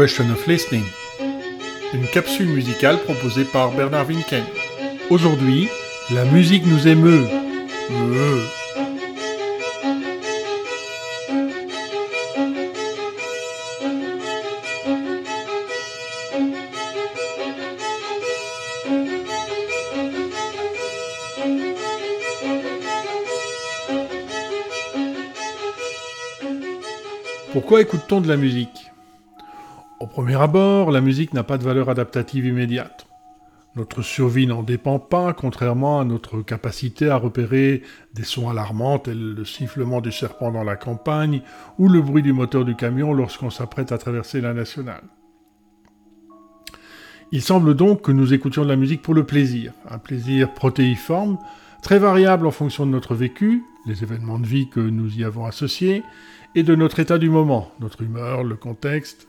Question of Listening. Une capsule musicale proposée par Bernard Winken. Aujourd'hui, la musique nous émeut. Pourquoi écoute-t-on de la musique? Au premier abord, la musique n'a pas de valeur adaptative immédiate. Notre survie n'en dépend pas, contrairement à notre capacité à repérer des sons alarmants tels le sifflement du serpent dans la campagne ou le bruit du moteur du camion lorsqu'on s'apprête à traverser la nationale. Il semble donc que nous écoutions de la musique pour le plaisir, un plaisir protéiforme, très variable en fonction de notre vécu, les événements de vie que nous y avons associés, et de notre état du moment, notre humeur, le contexte.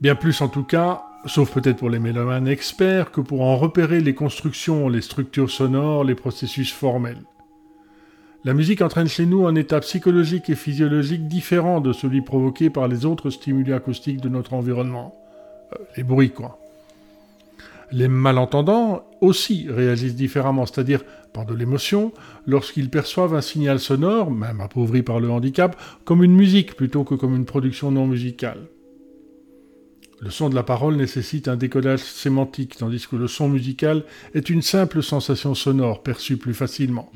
Bien plus en tout cas, sauf peut-être pour les mélomanes experts, que pour en repérer les constructions, les structures sonores, les processus formels. La musique entraîne chez nous un état psychologique et physiologique différent de celui provoqué par les autres stimuli acoustiques de notre environnement. Euh, les bruits, quoi. Les malentendants aussi réagissent différemment, c'est-à-dire par de l'émotion, lorsqu'ils perçoivent un signal sonore, même appauvri par le handicap, comme une musique plutôt que comme une production non musicale. Le son de la parole nécessite un décodage sémantique, tandis que le son musical est une simple sensation sonore perçue plus facilement.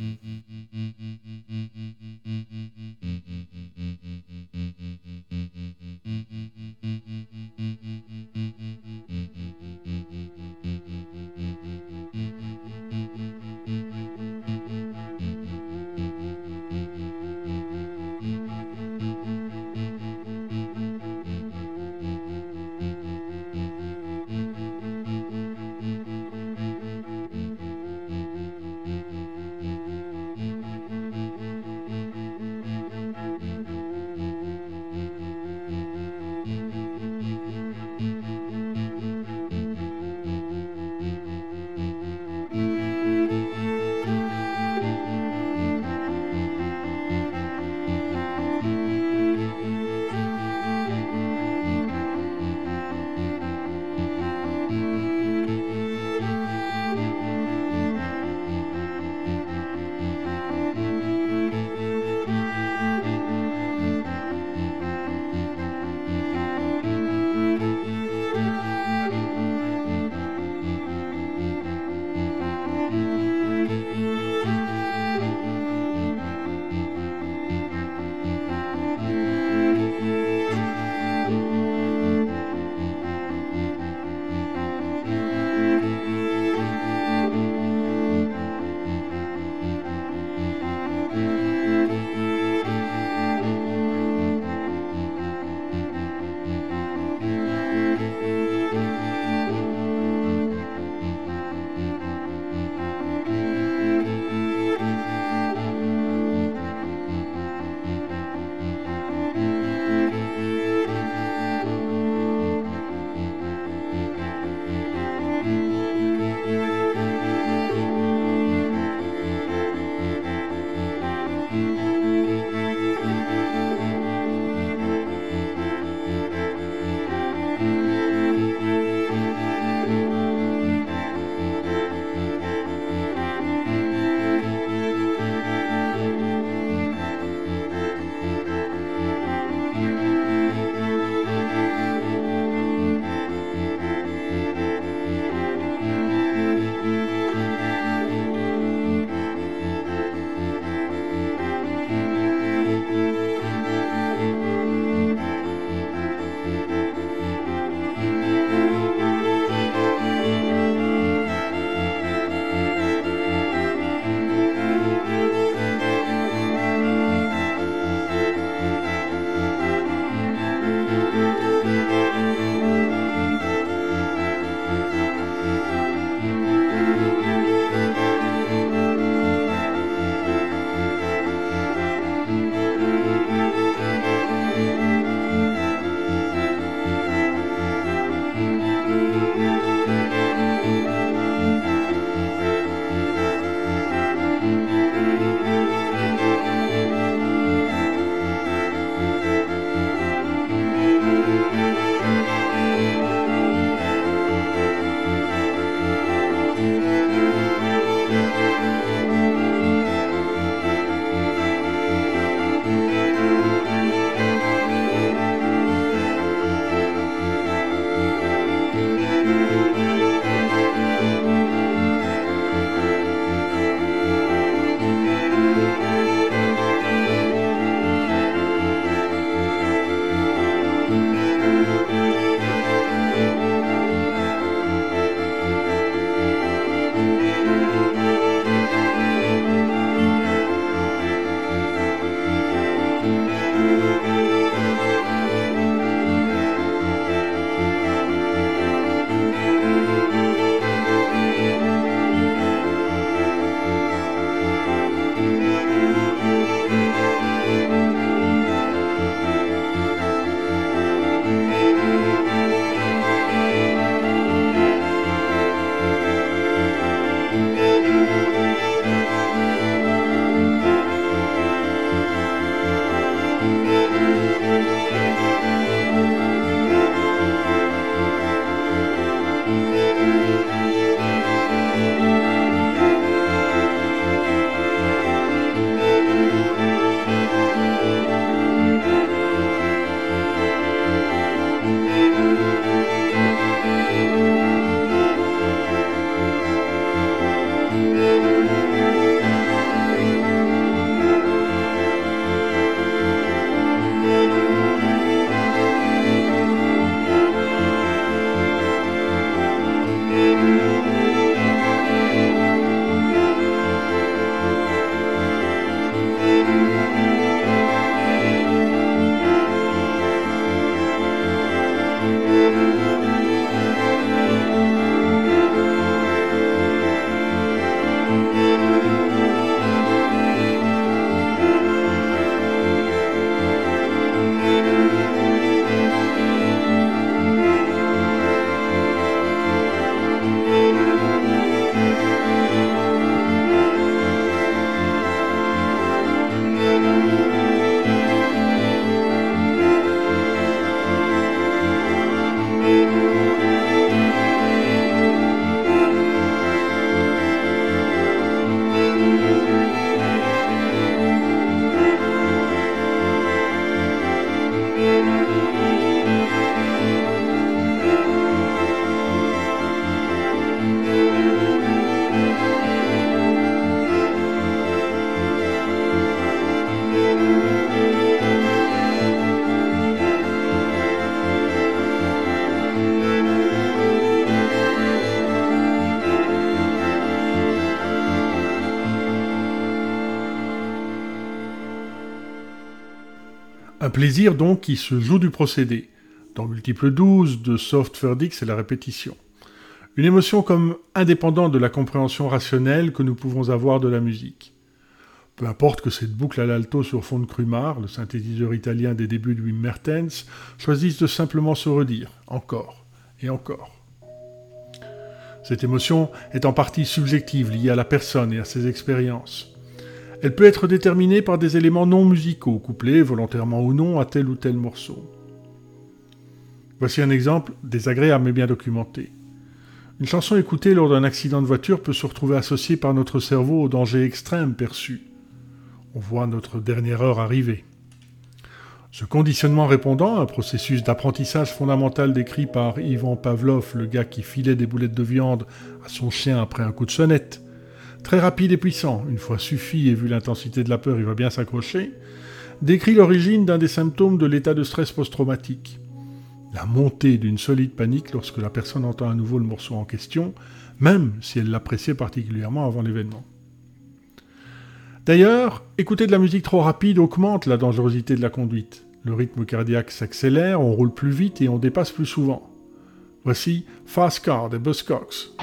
Plaisir donc qui se joue du procédé. Dans Multiple 12, de Soft Verdict, c'est la répétition. Une émotion comme indépendante de la compréhension rationnelle que nous pouvons avoir de la musique. Peu importe que cette boucle à l'alto sur fond de Krumar, le synthétiseur italien des débuts de Wim Mertens, choisisse de simplement se redire, encore et encore. Cette émotion est en partie subjective, liée à la personne et à ses expériences. Elle peut être déterminée par des éléments non musicaux, couplés volontairement ou non à tel ou tel morceau. Voici un exemple désagréable mais bien documenté. Une chanson écoutée lors d'un accident de voiture peut se retrouver associée par notre cerveau au danger extrême perçu. On voit notre dernière heure arriver. Ce conditionnement répondant, un processus d'apprentissage fondamental décrit par Ivan Pavlov, le gars qui filait des boulettes de viande à son chien après un coup de sonnette, très rapide et puissant, une fois suffi et vu l'intensité de la peur, il va bien s'accrocher, décrit l'origine d'un des symptômes de l'état de stress post-traumatique. La montée d'une solide panique lorsque la personne entend à nouveau le morceau en question, même si elle l'appréciait particulièrement avant l'événement. D'ailleurs, écouter de la musique trop rapide augmente la dangerosité de la conduite. Le rythme cardiaque s'accélère, on roule plus vite et on dépasse plus souvent. Voici Fast Car des Buzzcocks.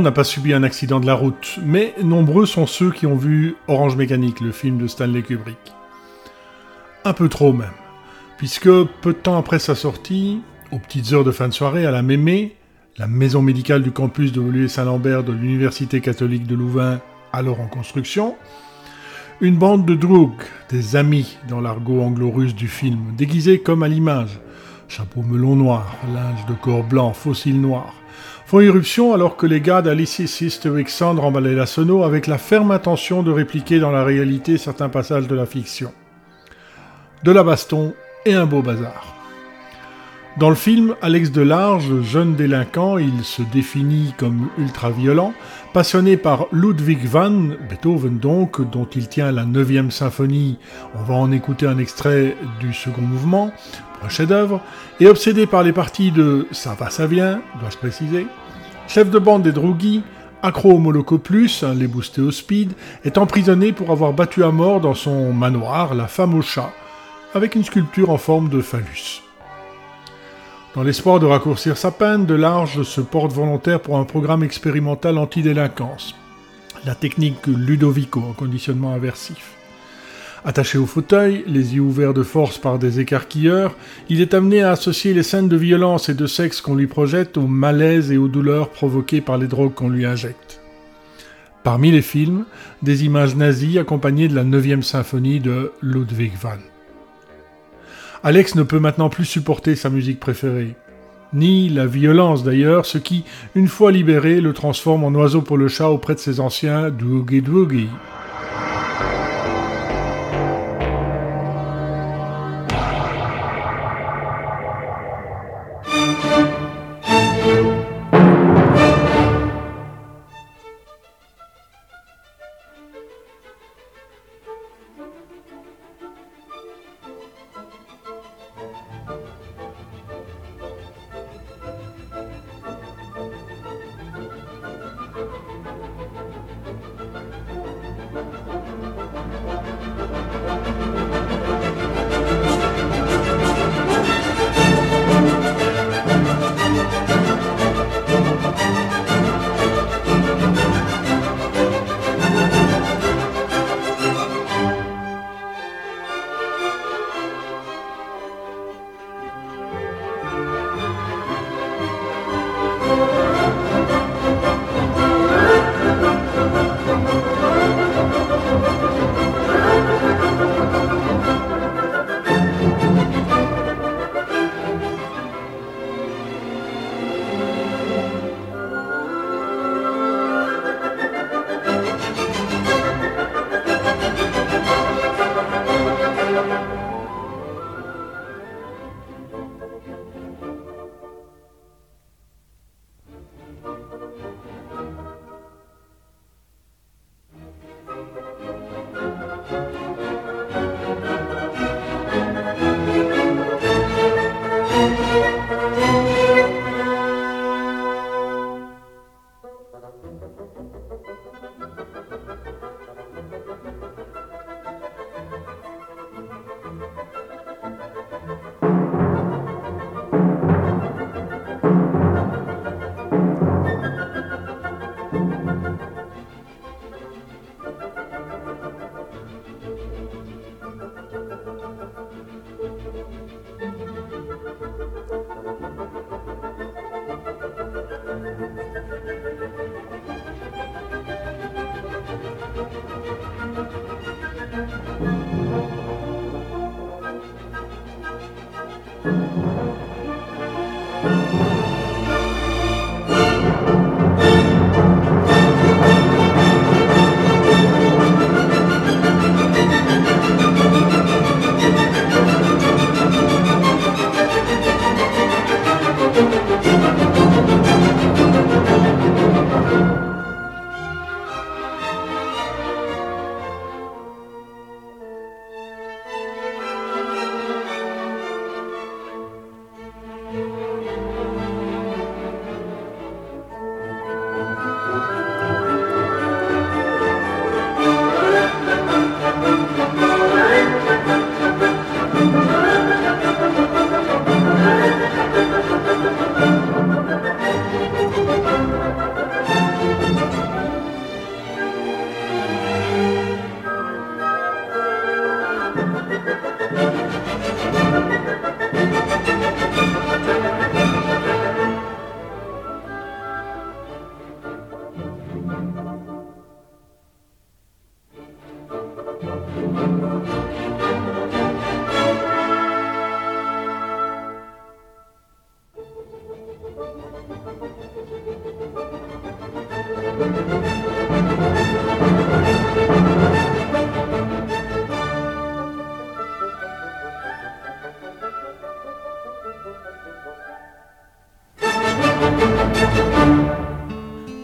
N'a pas subi un accident de la route, mais nombreux sont ceux qui ont vu Orange Mécanique, le film de Stanley Kubrick. Un peu trop même, puisque peu de temps après sa sortie, aux petites heures de fin de soirée, à la Mémé, la maison médicale du campus de Woluwe-Saint-Lambert de l'Université catholique de Louvain, alors en construction, une bande de drogues, des amis dans l'argot anglo-russe du film, déguisés comme à l'image, chapeau melon noir, linge de corps blanc, fossiles noirs, font irruption alors que les gars d'Alice Sister Alexandre emballaient la sono avec la ferme intention de répliquer dans la réalité certains passages de la fiction. De la baston et un beau bazar. Dans le film, Alex Delarge, jeune délinquant, il se définit comme ultra-violent, passionné par Ludwig van Beethoven donc, dont il tient la 9 symphonie, on va en écouter un extrait du second mouvement, un chef-d'œuvre, et obsédé par les parties de Ça va, ça vient, dois-je préciser, chef de bande des droguis, accro au les boostés au speed, est emprisonné pour avoir battu à mort dans son manoir la femme au chat, avec une sculpture en forme de phallus. Dans l'espoir de raccourcir sa peine, Delarge se porte volontaire pour un programme expérimental anti-délinquance, la technique Ludovico en conditionnement aversif. Attaché au fauteuil, les yeux ouverts de force par des écarquilleurs, il est amené à associer les scènes de violence et de sexe qu'on lui projette aux malaises et aux douleurs provoquées par les drogues qu'on lui injecte. Parmi les films, des images nazies accompagnées de la 9 symphonie de Ludwig van. Alex ne peut maintenant plus supporter sa musique préférée, ni la violence d'ailleurs, ce qui, une fois libéré, le transforme en oiseau pour le chat auprès de ses anciens Doogie Doogie.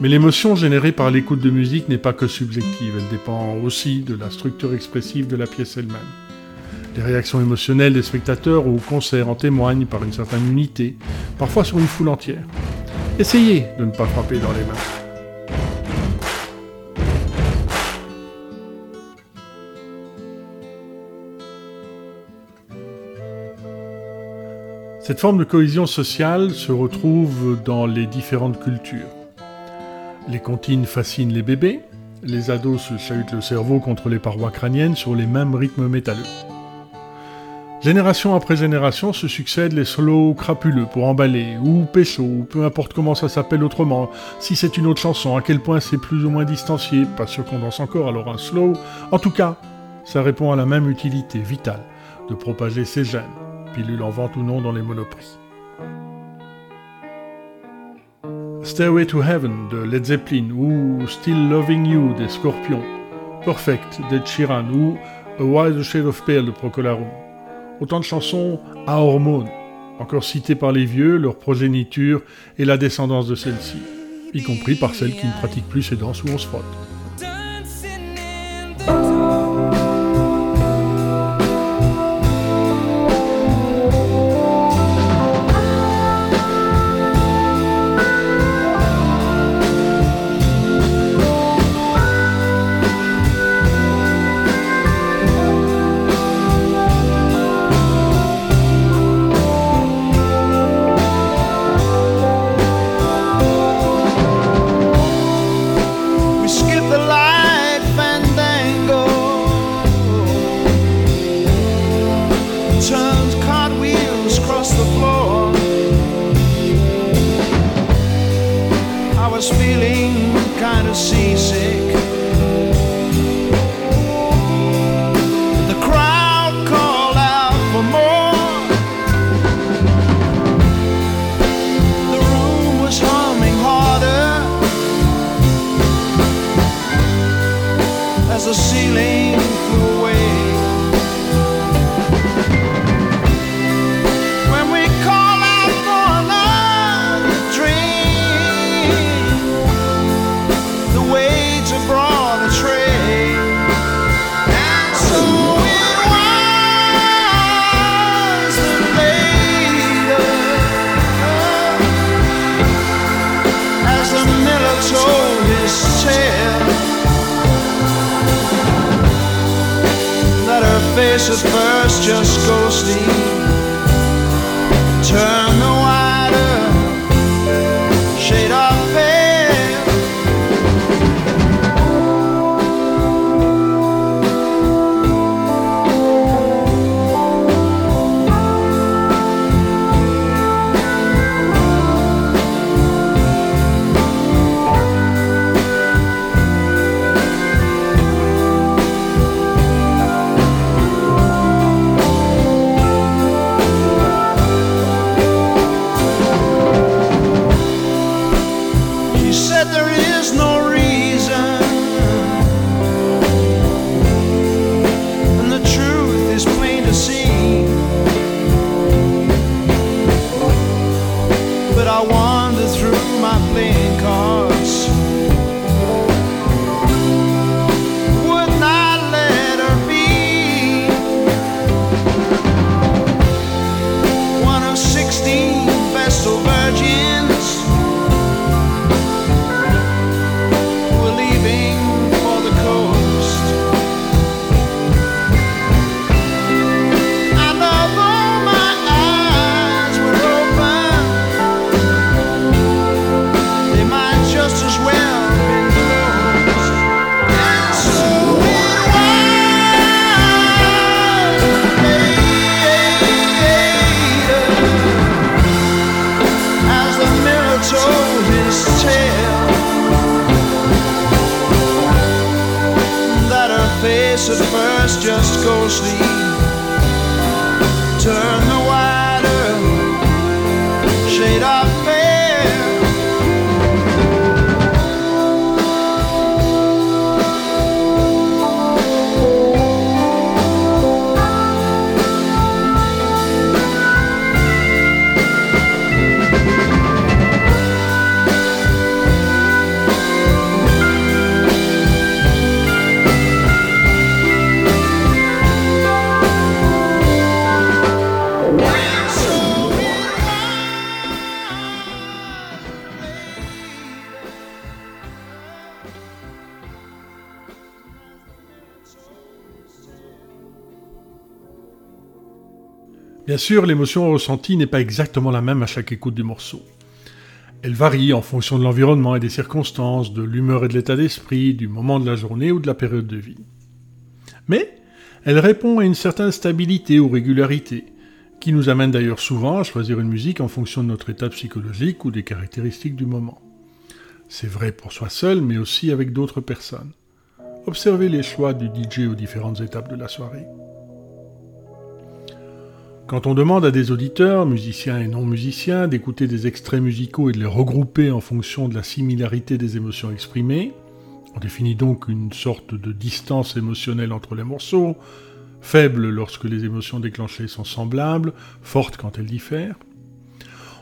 Mais l'émotion générée par l'écoute de musique n'est pas que subjective, elle dépend aussi de la structure expressive de la pièce elle-même. Les réactions émotionnelles des spectateurs au concert en témoignent par une certaine unité, parfois sur une foule entière. Essayez de ne pas frapper dans les mains. Cette forme de cohésion sociale se retrouve dans les différentes cultures. Les comptines fascinent les bébés, les ados se chahutent le cerveau contre les parois crâniennes sur les mêmes rythmes métalleux. Génération après génération se succèdent les slows crapuleux pour emballer, ou pécho, ou peu importe comment ça s'appelle autrement, si c'est une autre chanson, à quel point c'est plus ou moins distancié, pas sûr qu'on danse encore alors un slow. En tout cas, ça répond à la même utilité vitale de propager ces gènes, pilule en vente ou non dans les monoprix. Stairway to Heaven de Led Zeppelin ou Still Loving You des Scorpions, Perfect d'Ed Sheeran ou A Wild Shade of Pale de Procolarum. Autant de chansons à hormones, encore citées par les vieux, leur progéniture et la descendance de celles-ci, y compris par celles qui ne pratiquent plus ces danses où on se frotte. Sûr, l'émotion ressentie n'est pas exactement la même à chaque écoute du morceau. Elle varie en fonction de l'environnement et des circonstances, de l'humeur et de l'état d'esprit, du moment de la journée ou de la période de vie. Mais elle répond à une certaine stabilité ou régularité, qui nous amène d'ailleurs souvent à choisir une musique en fonction de notre état psychologique ou des caractéristiques du moment. C'est vrai pour soi seul, mais aussi avec d'autres personnes. Observez les choix du DJ aux différentes étapes de la soirée. Quand on demande à des auditeurs, musiciens et non musiciens, d'écouter des extraits musicaux et de les regrouper en fonction de la similarité des émotions exprimées, on définit donc une sorte de distance émotionnelle entre les morceaux, faible lorsque les émotions déclenchées sont semblables, forte quand elles diffèrent.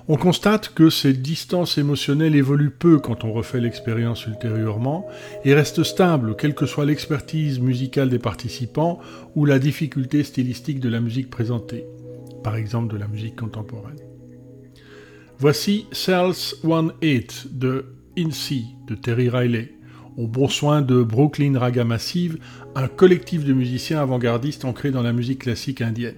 On constate que cette distance émotionnelle évolue peu quand on refait l'expérience ultérieurement et reste stable quelle que soit l'expertise musicale des participants ou la difficulté stylistique de la musique présentée par exemple de la musique contemporaine. Voici Cells 1-8 de INSEE de Terry Riley, au bon soin de Brooklyn Raga Massive, un collectif de musiciens avant-gardistes ancrés dans la musique classique indienne.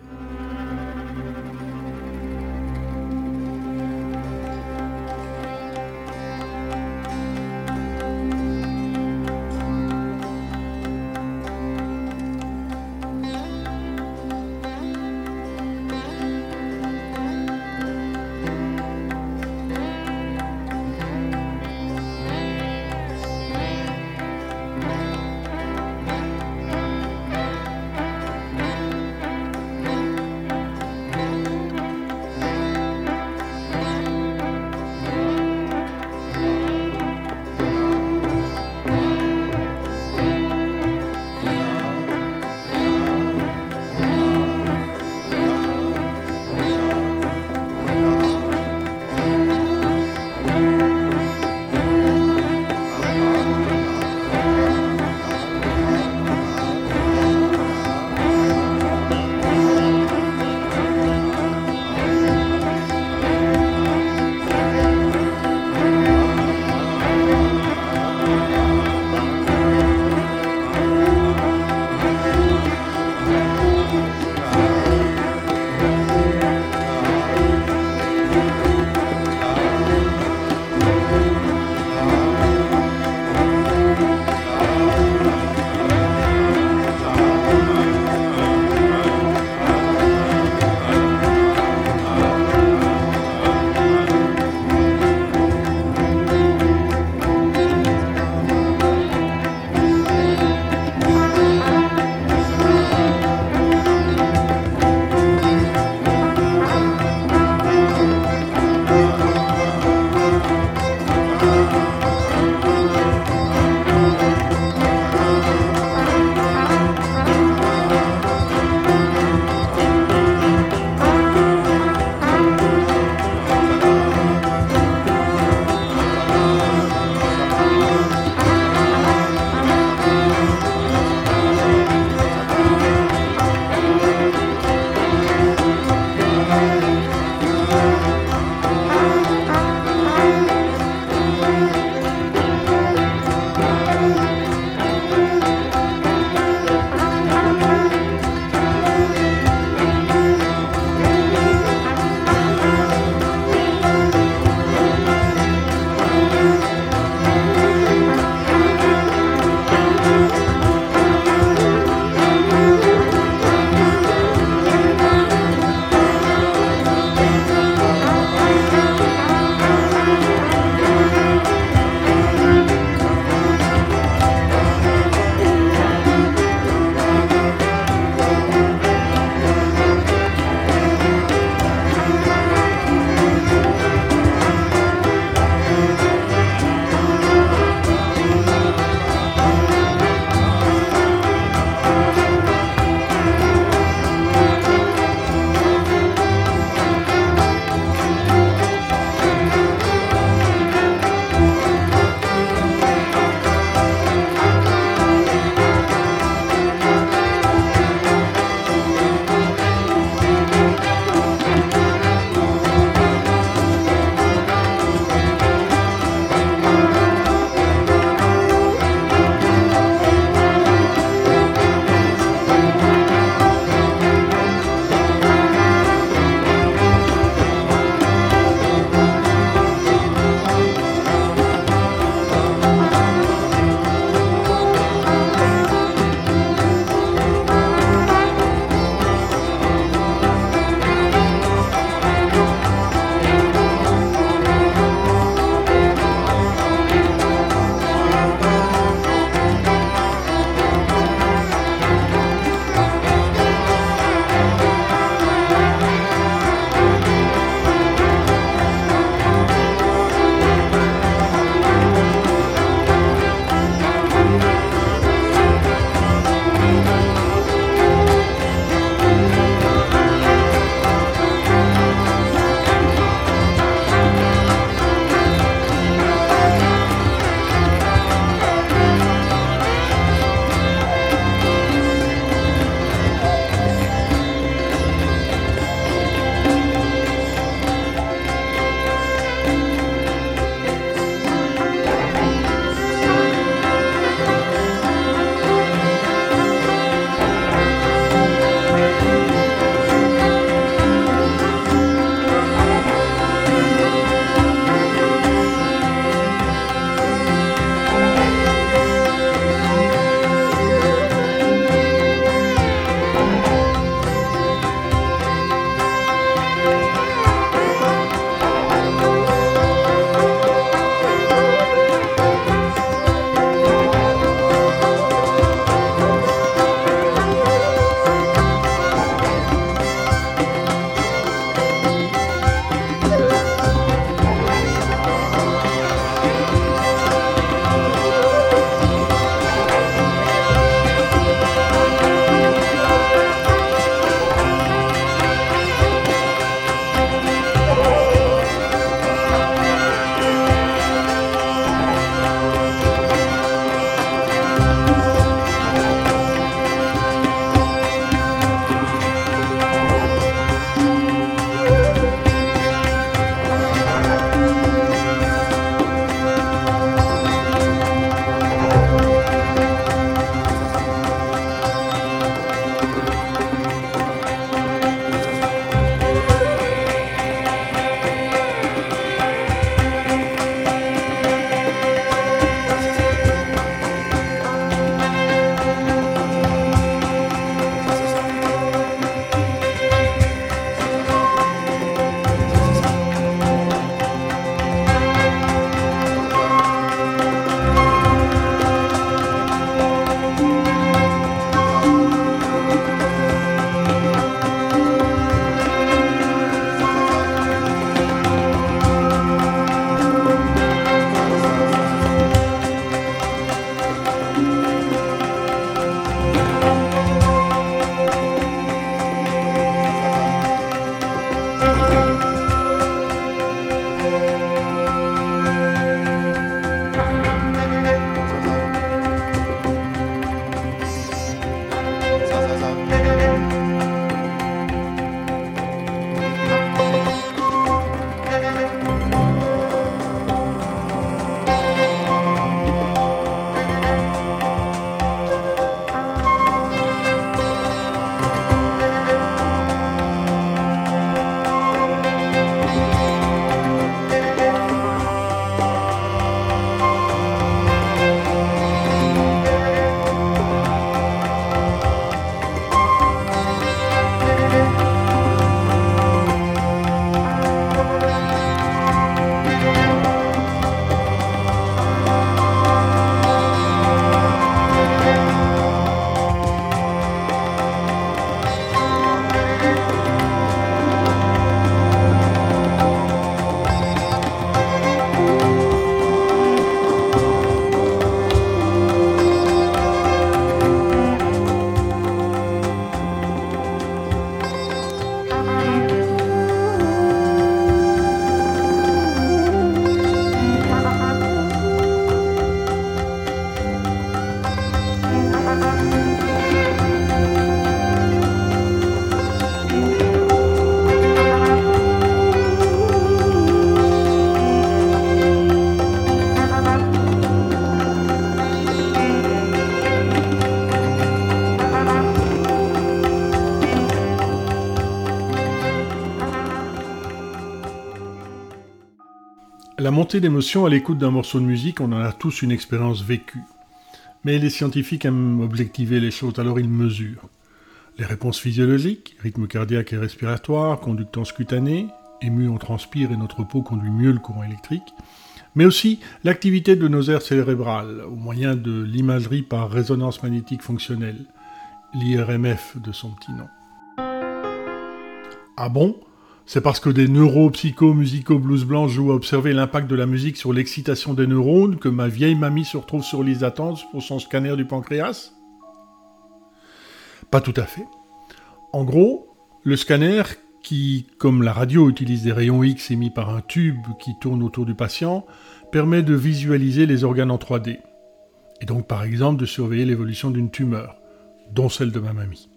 La montée d'émotion à l'écoute d'un morceau de musique, on en a tous une expérience vécue. Mais les scientifiques aiment objectiver les choses, alors ils mesurent. Les réponses physiologiques, rythme cardiaque et respiratoire, conductance cutanée, ému on transpire et notre peau conduit mieux le courant électrique, mais aussi l'activité de nos aires cérébrales au moyen de l'imagerie par résonance magnétique fonctionnelle, l'IRMF de son petit nom. Ah bon? C'est parce que des neuropsycho musicaux blues blancs jouent à observer l'impact de la musique sur l'excitation des neurones que ma vieille mamie se retrouve sur liste d'attente pour son scanner du pancréas? Pas tout à fait. En gros, le scanner, qui, comme la radio, utilise des rayons X émis par un tube qui tourne autour du patient, permet de visualiser les organes en 3D. Et donc, par exemple, de surveiller l'évolution d'une tumeur, dont celle de ma mamie.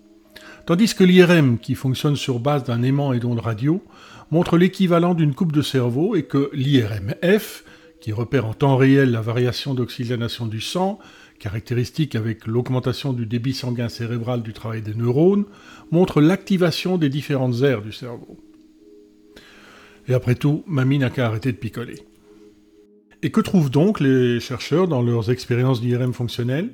Tandis que l'IRM, qui fonctionne sur base d'un aimant et d'ondes radio, montre l'équivalent d'une coupe de cerveau et que l'IRMF, qui repère en temps réel la variation d'oxygénation du sang, caractéristique avec l'augmentation du débit sanguin cérébral du travail des neurones, montre l'activation des différentes aires du cerveau. Et après tout, mamie n'a qu'à arrêter de picoler. Et que trouvent donc les chercheurs dans leurs expériences d'IRM fonctionnelles?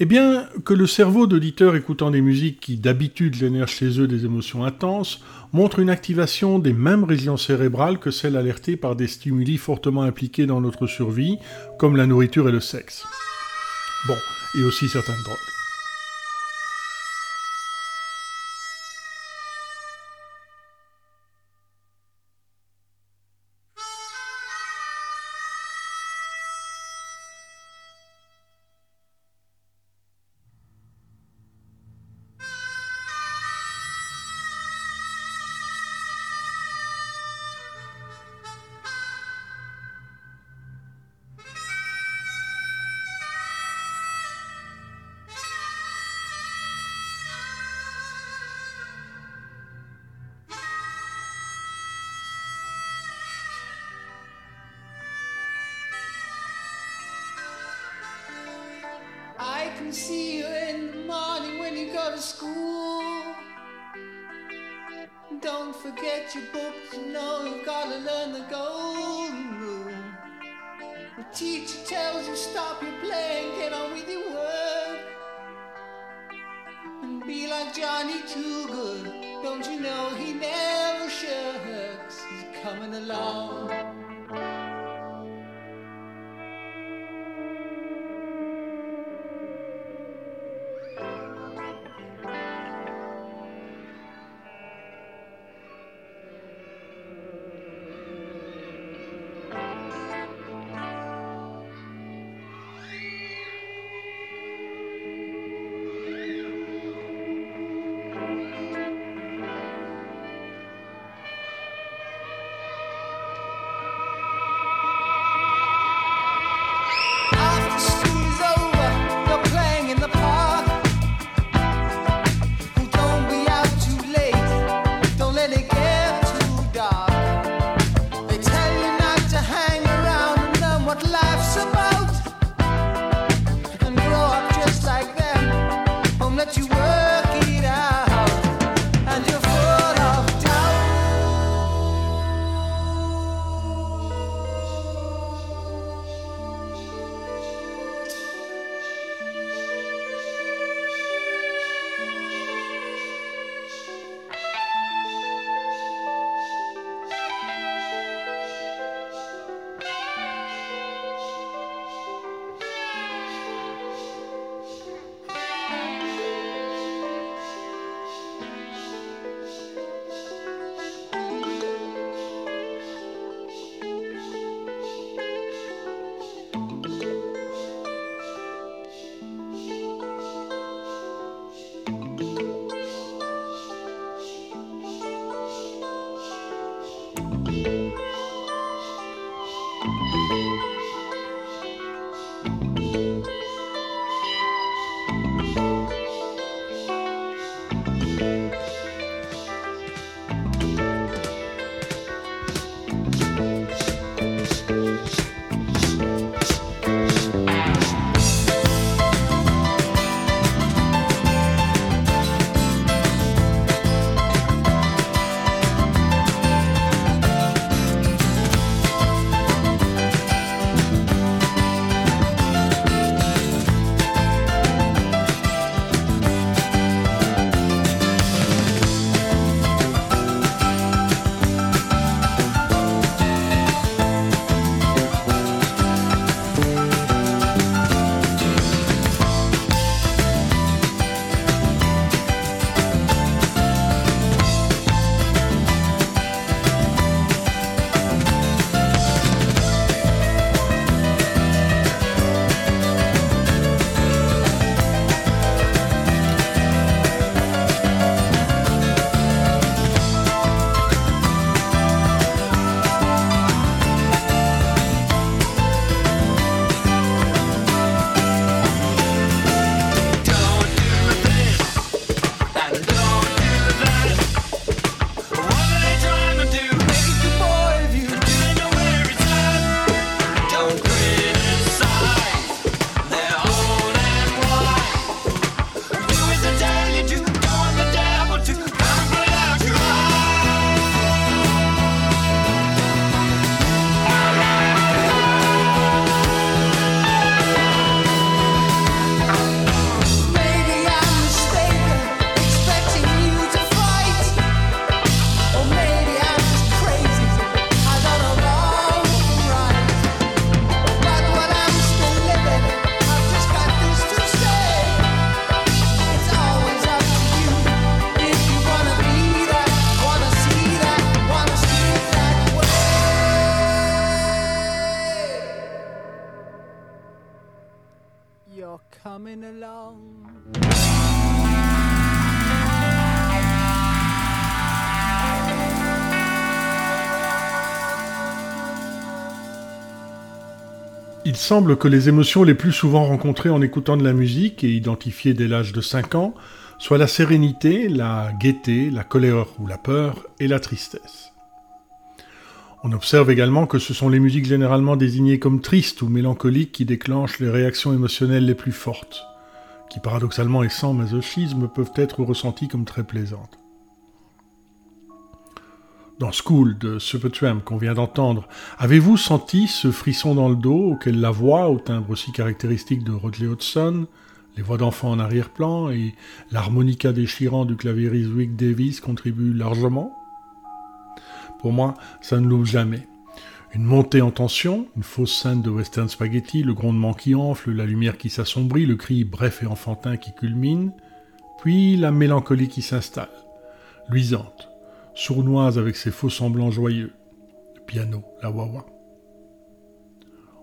Eh bien, que le cerveau d'auditeurs écoutant des musiques qui d'habitude génèrent chez eux des émotions intenses montre une activation des mêmes régions cérébrales que celles alertées par des stimuli fortement impliqués dans notre survie, comme la nourriture et le sexe. Bon, et aussi certaines drogues. Can see you in the morning when you go to school. Don't forget your books, you know you've gotta learn the golden rule. The teacher tells you stop your playing, get on with your work. And be like Johnny Too Good. Don't you know he never shirks? He's coming along. let you work. Semble que les émotions les plus souvent rencontrées en écoutant de la musique et identifiées dès l'âge de 5 ans soient la sérénité, la gaieté, la colère ou la peur et la tristesse. On observe également que ce sont les musiques généralement désignées comme tristes ou mélancoliques qui déclenchent les réactions émotionnelles les plus fortes, qui paradoxalement et sans masochisme peuvent être ressenties comme très plaisantes. Dans School de Supertramp qu'on vient d'entendre, avez-vous senti ce frisson dans le dos auquel la voix, au timbre aussi caractéristique de Rodley Hodgson, les voix d'enfants en arrière-plan et l'harmonica déchirant du claviériste Rick Davis contribuent largement? Pour moi, ça ne l'ouvre jamais. Une montée en tension, une fausse scène de western spaghetti, le grondement qui enfle, la lumière qui s'assombrit, le cri bref et enfantin qui culmine, puis la mélancolie qui s'installe, luisante, sournoise avec ses faux semblants joyeux, le piano, la wawa.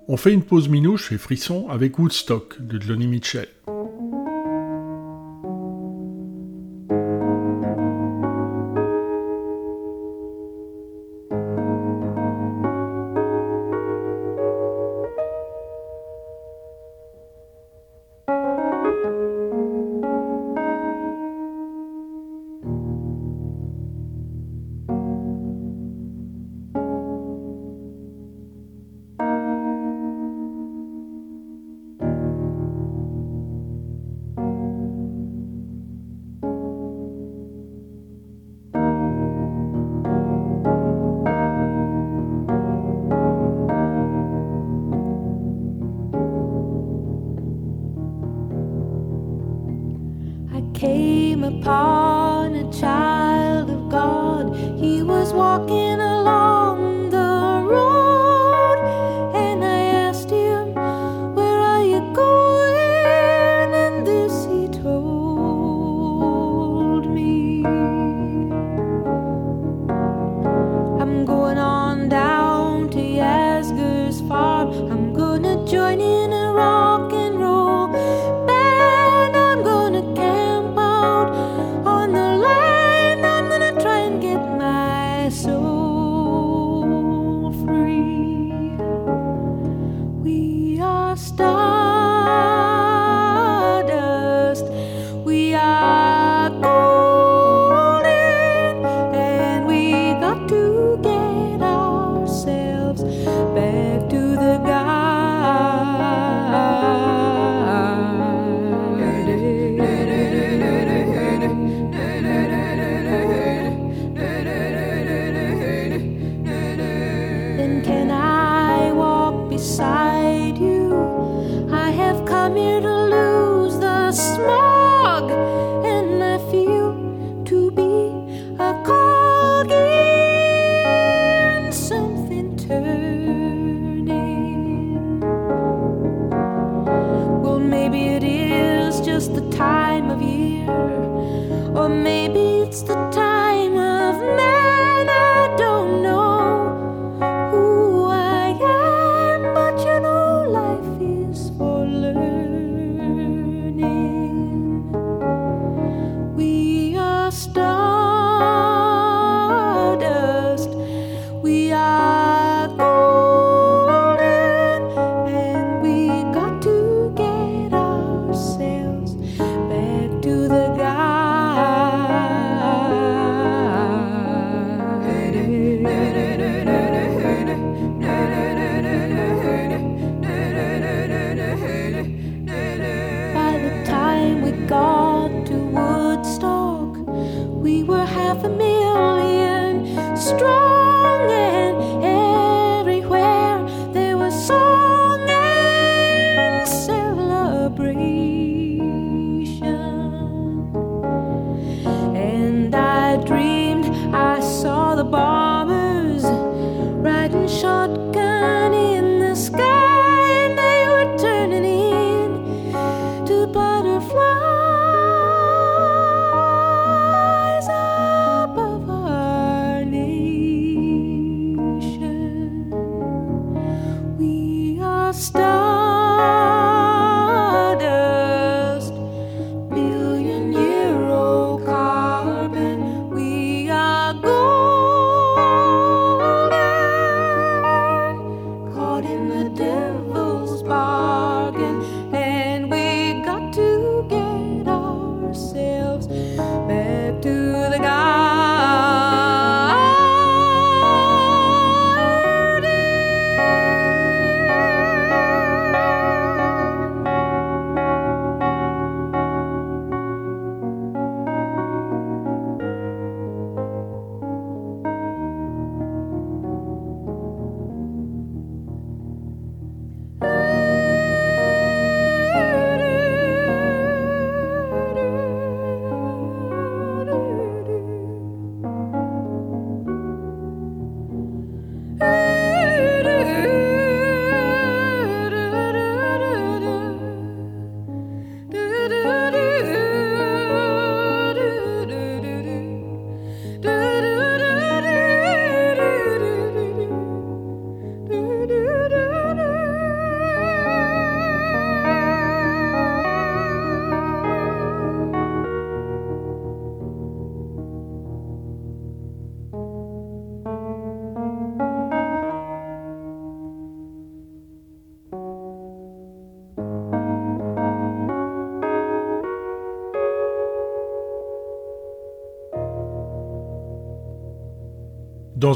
On fait une pause minouche et frisson avec Woodstock de Johnny Mitchell. half a million strong.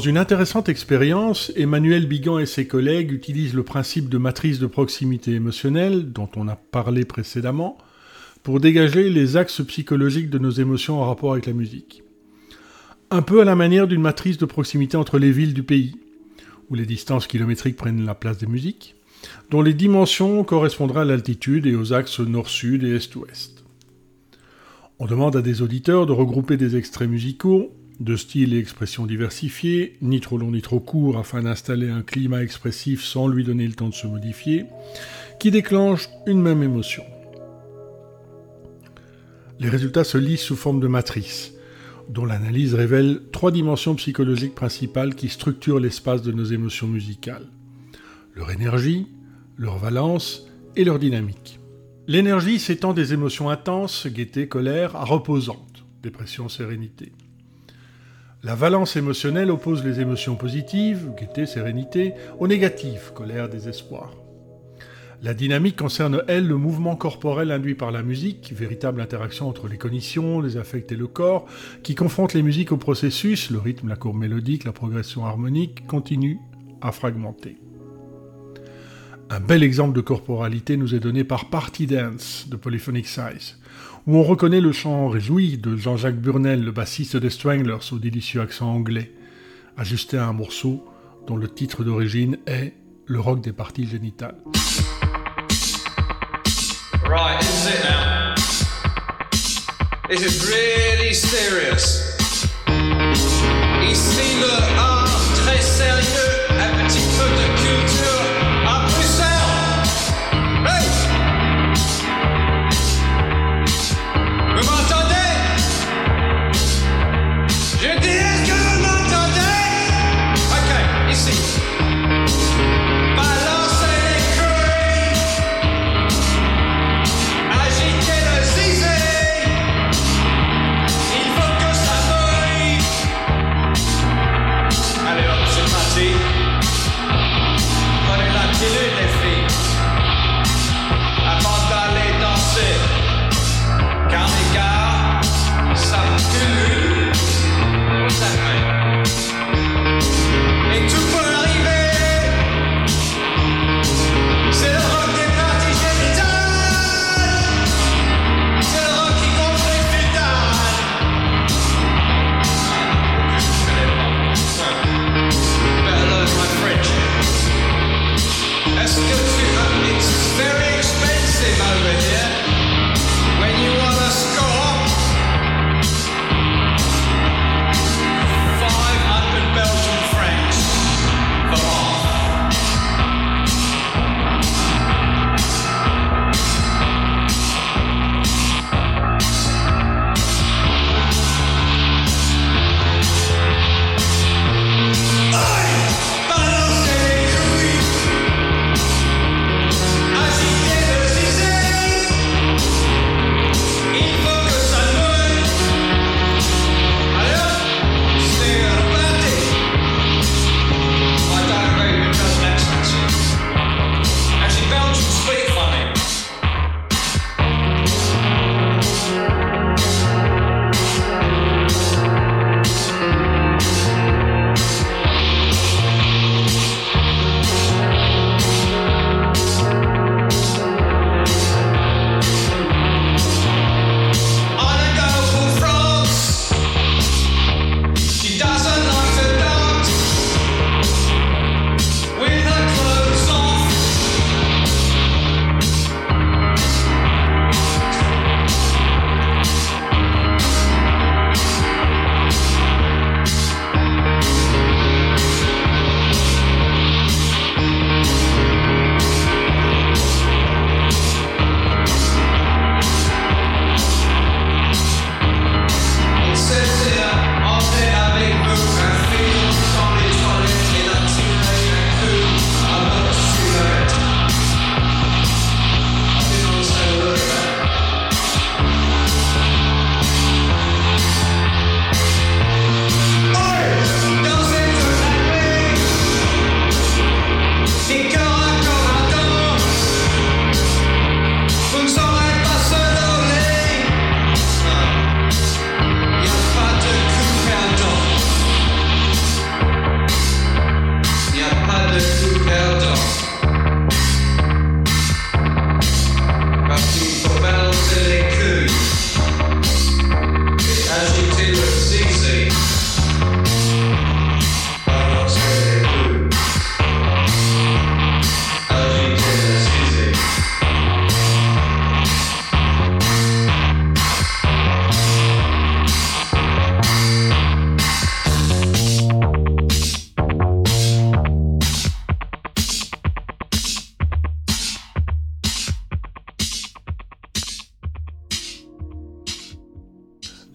Une intéressante expérience, Emmanuel Bigan et ses collègues utilisent le principe de matrice de proximité émotionnelle, dont on a parlé précédemment, pour dégager les axes psychologiques de nos émotions en rapport avec la musique. Un peu à la manière d'une matrice de proximité entre les villes du pays, où les distances kilométriques prennent la place des musiques, dont les dimensions correspondraient à l'altitude et aux axes nord-sud et est-ouest. On demande à des auditeurs de regrouper des extraits musicaux de style et expressions diversifiés, ni trop long ni trop court afin d'installer un climat expressif sans lui donner le temps de se modifier, qui déclenche une même émotion. Les résultats se lisent sous forme de matrice, dont l'analyse révèle trois dimensions psychologiques principales qui structurent l'espace de nos émotions musicales. Leur énergie, leur valence et leur dynamique. L'énergie s'étend des émotions intenses, gaieté, colère, à reposantes, dépression, sérénité. La valence émotionnelle oppose les émotions positives, gaieté, sérénité, aux négatives, colère, désespoir. La dynamique concerne, elle, le mouvement corporel induit par la musique, véritable interaction entre les cognitions, les affects et le corps, qui confronte les musiques au processus, le rythme, la courbe mélodique, la progression harmonique, continue à fragmenter. Un bel exemple de corporalité nous est donné par Party Dance de Polyphonic Size où on reconnaît le chant réjoui de Jean-Jacques Burnel, le bassiste des Stranglers, au délicieux accent anglais, ajusté à un morceau dont le titre d'origine est Le rock des parties génitales.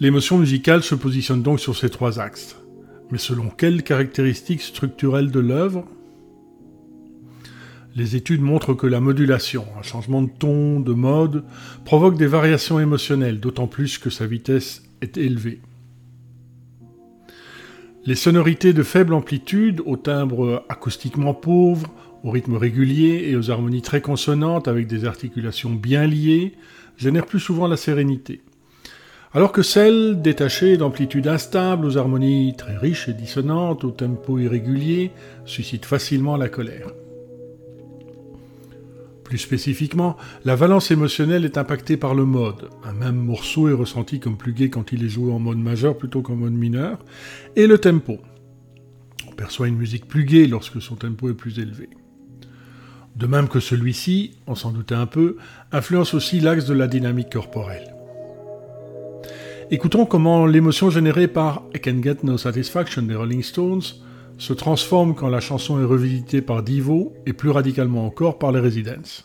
L'émotion musicale se positionne donc sur ces trois axes. Mais selon quelles caractéristiques structurelles de l'œuvre? Les études montrent que la modulation, un changement de ton, de mode, provoque des variations émotionnelles, d'autant plus que sa vitesse est élevée. Les sonorités de faible amplitude, au timbre acoustiquement pauvre, au rythme régulier et aux harmonies très consonantes avec des articulations bien liées, génèrent plus souvent la sérénité. Alors que celles détachées d'amplitude instable, aux harmonies très riches et dissonantes, au tempo irrégulier, suscitent facilement la colère. Plus spécifiquement, la valence émotionnelle est impactée par le mode. Un même morceau est ressenti comme plus gai quand il est joué en mode majeur plutôt qu'en mode mineur, et le tempo. On perçoit une musique plus gaie lorsque son tempo est plus élevé. De même que celui-ci, on s'en doutait un peu, influence aussi l'axe de la dynamique corporelle. Écoutons comment l'émotion générée par I Can Get No Satisfaction des Rolling Stones se transforme quand la chanson est revisitée par Divo et plus radicalement encore par les Residents.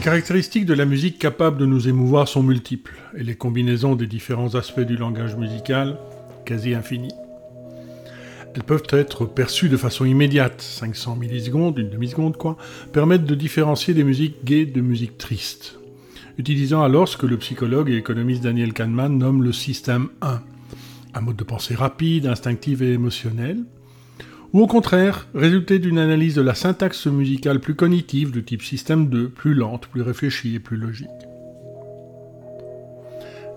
Les caractéristiques de la musique capable de nous émouvoir sont multiples, et les combinaisons des différents aspects du langage musical quasi infinies. Elles peuvent être perçues de façon immédiate, 500 millisecondes, une demi-seconde quoi, permettent de différencier des musiques gaies de musiques tristes, utilisant alors ce que le psychologue et économiste Daniel Kahneman nomme le système 1, un mode de pensée rapide, instinctif et émotionnel, ou au contraire, résulter d'une analyse de la syntaxe musicale plus cognitive de type système 2, plus lente, plus réfléchie et plus logique.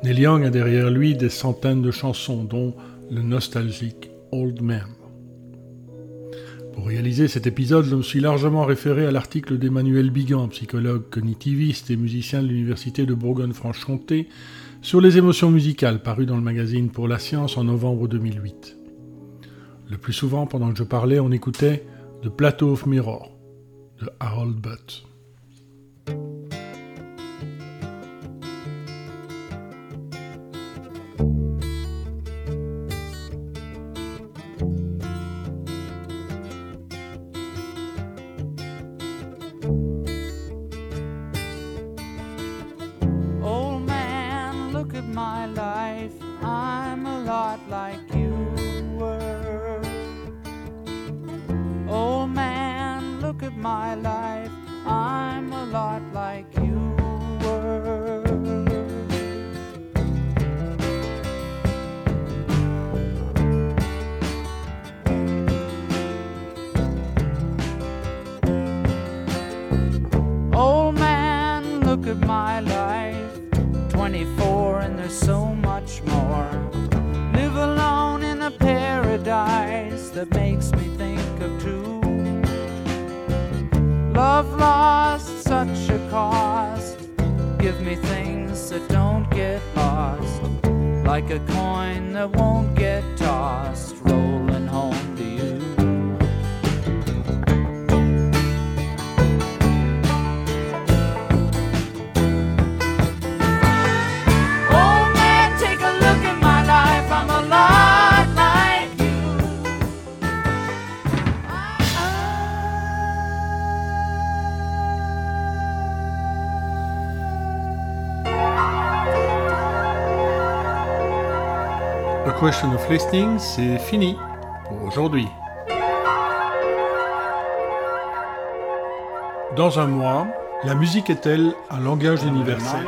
Neil a derrière lui des centaines de chansons, dont le nostalgique Old Man. Pour réaliser cet épisode, je me suis largement référé à l'article d'Emmanuel Bigan, psychologue cognitiviste et musicien de l'Université de Bourgogne-Franche-Comté, sur les émotions musicales, paru dans le magazine Pour la Science en novembre 2008. Le plus souvent, pendant que je parlais, on écoutait The Plateau of Mirror de Harold Butt. My life. I'm a lot like you were. Old man, look at my life. 24 and there's so much more. Live alone in a paradise that makes me Love lost, such a cost. Give me things that don't get lost. Like a coin that won't get tossed, rolling Question of Listening, c'est fini pour aujourd'hui. Dans un mois, la musique est-elle un langage universel?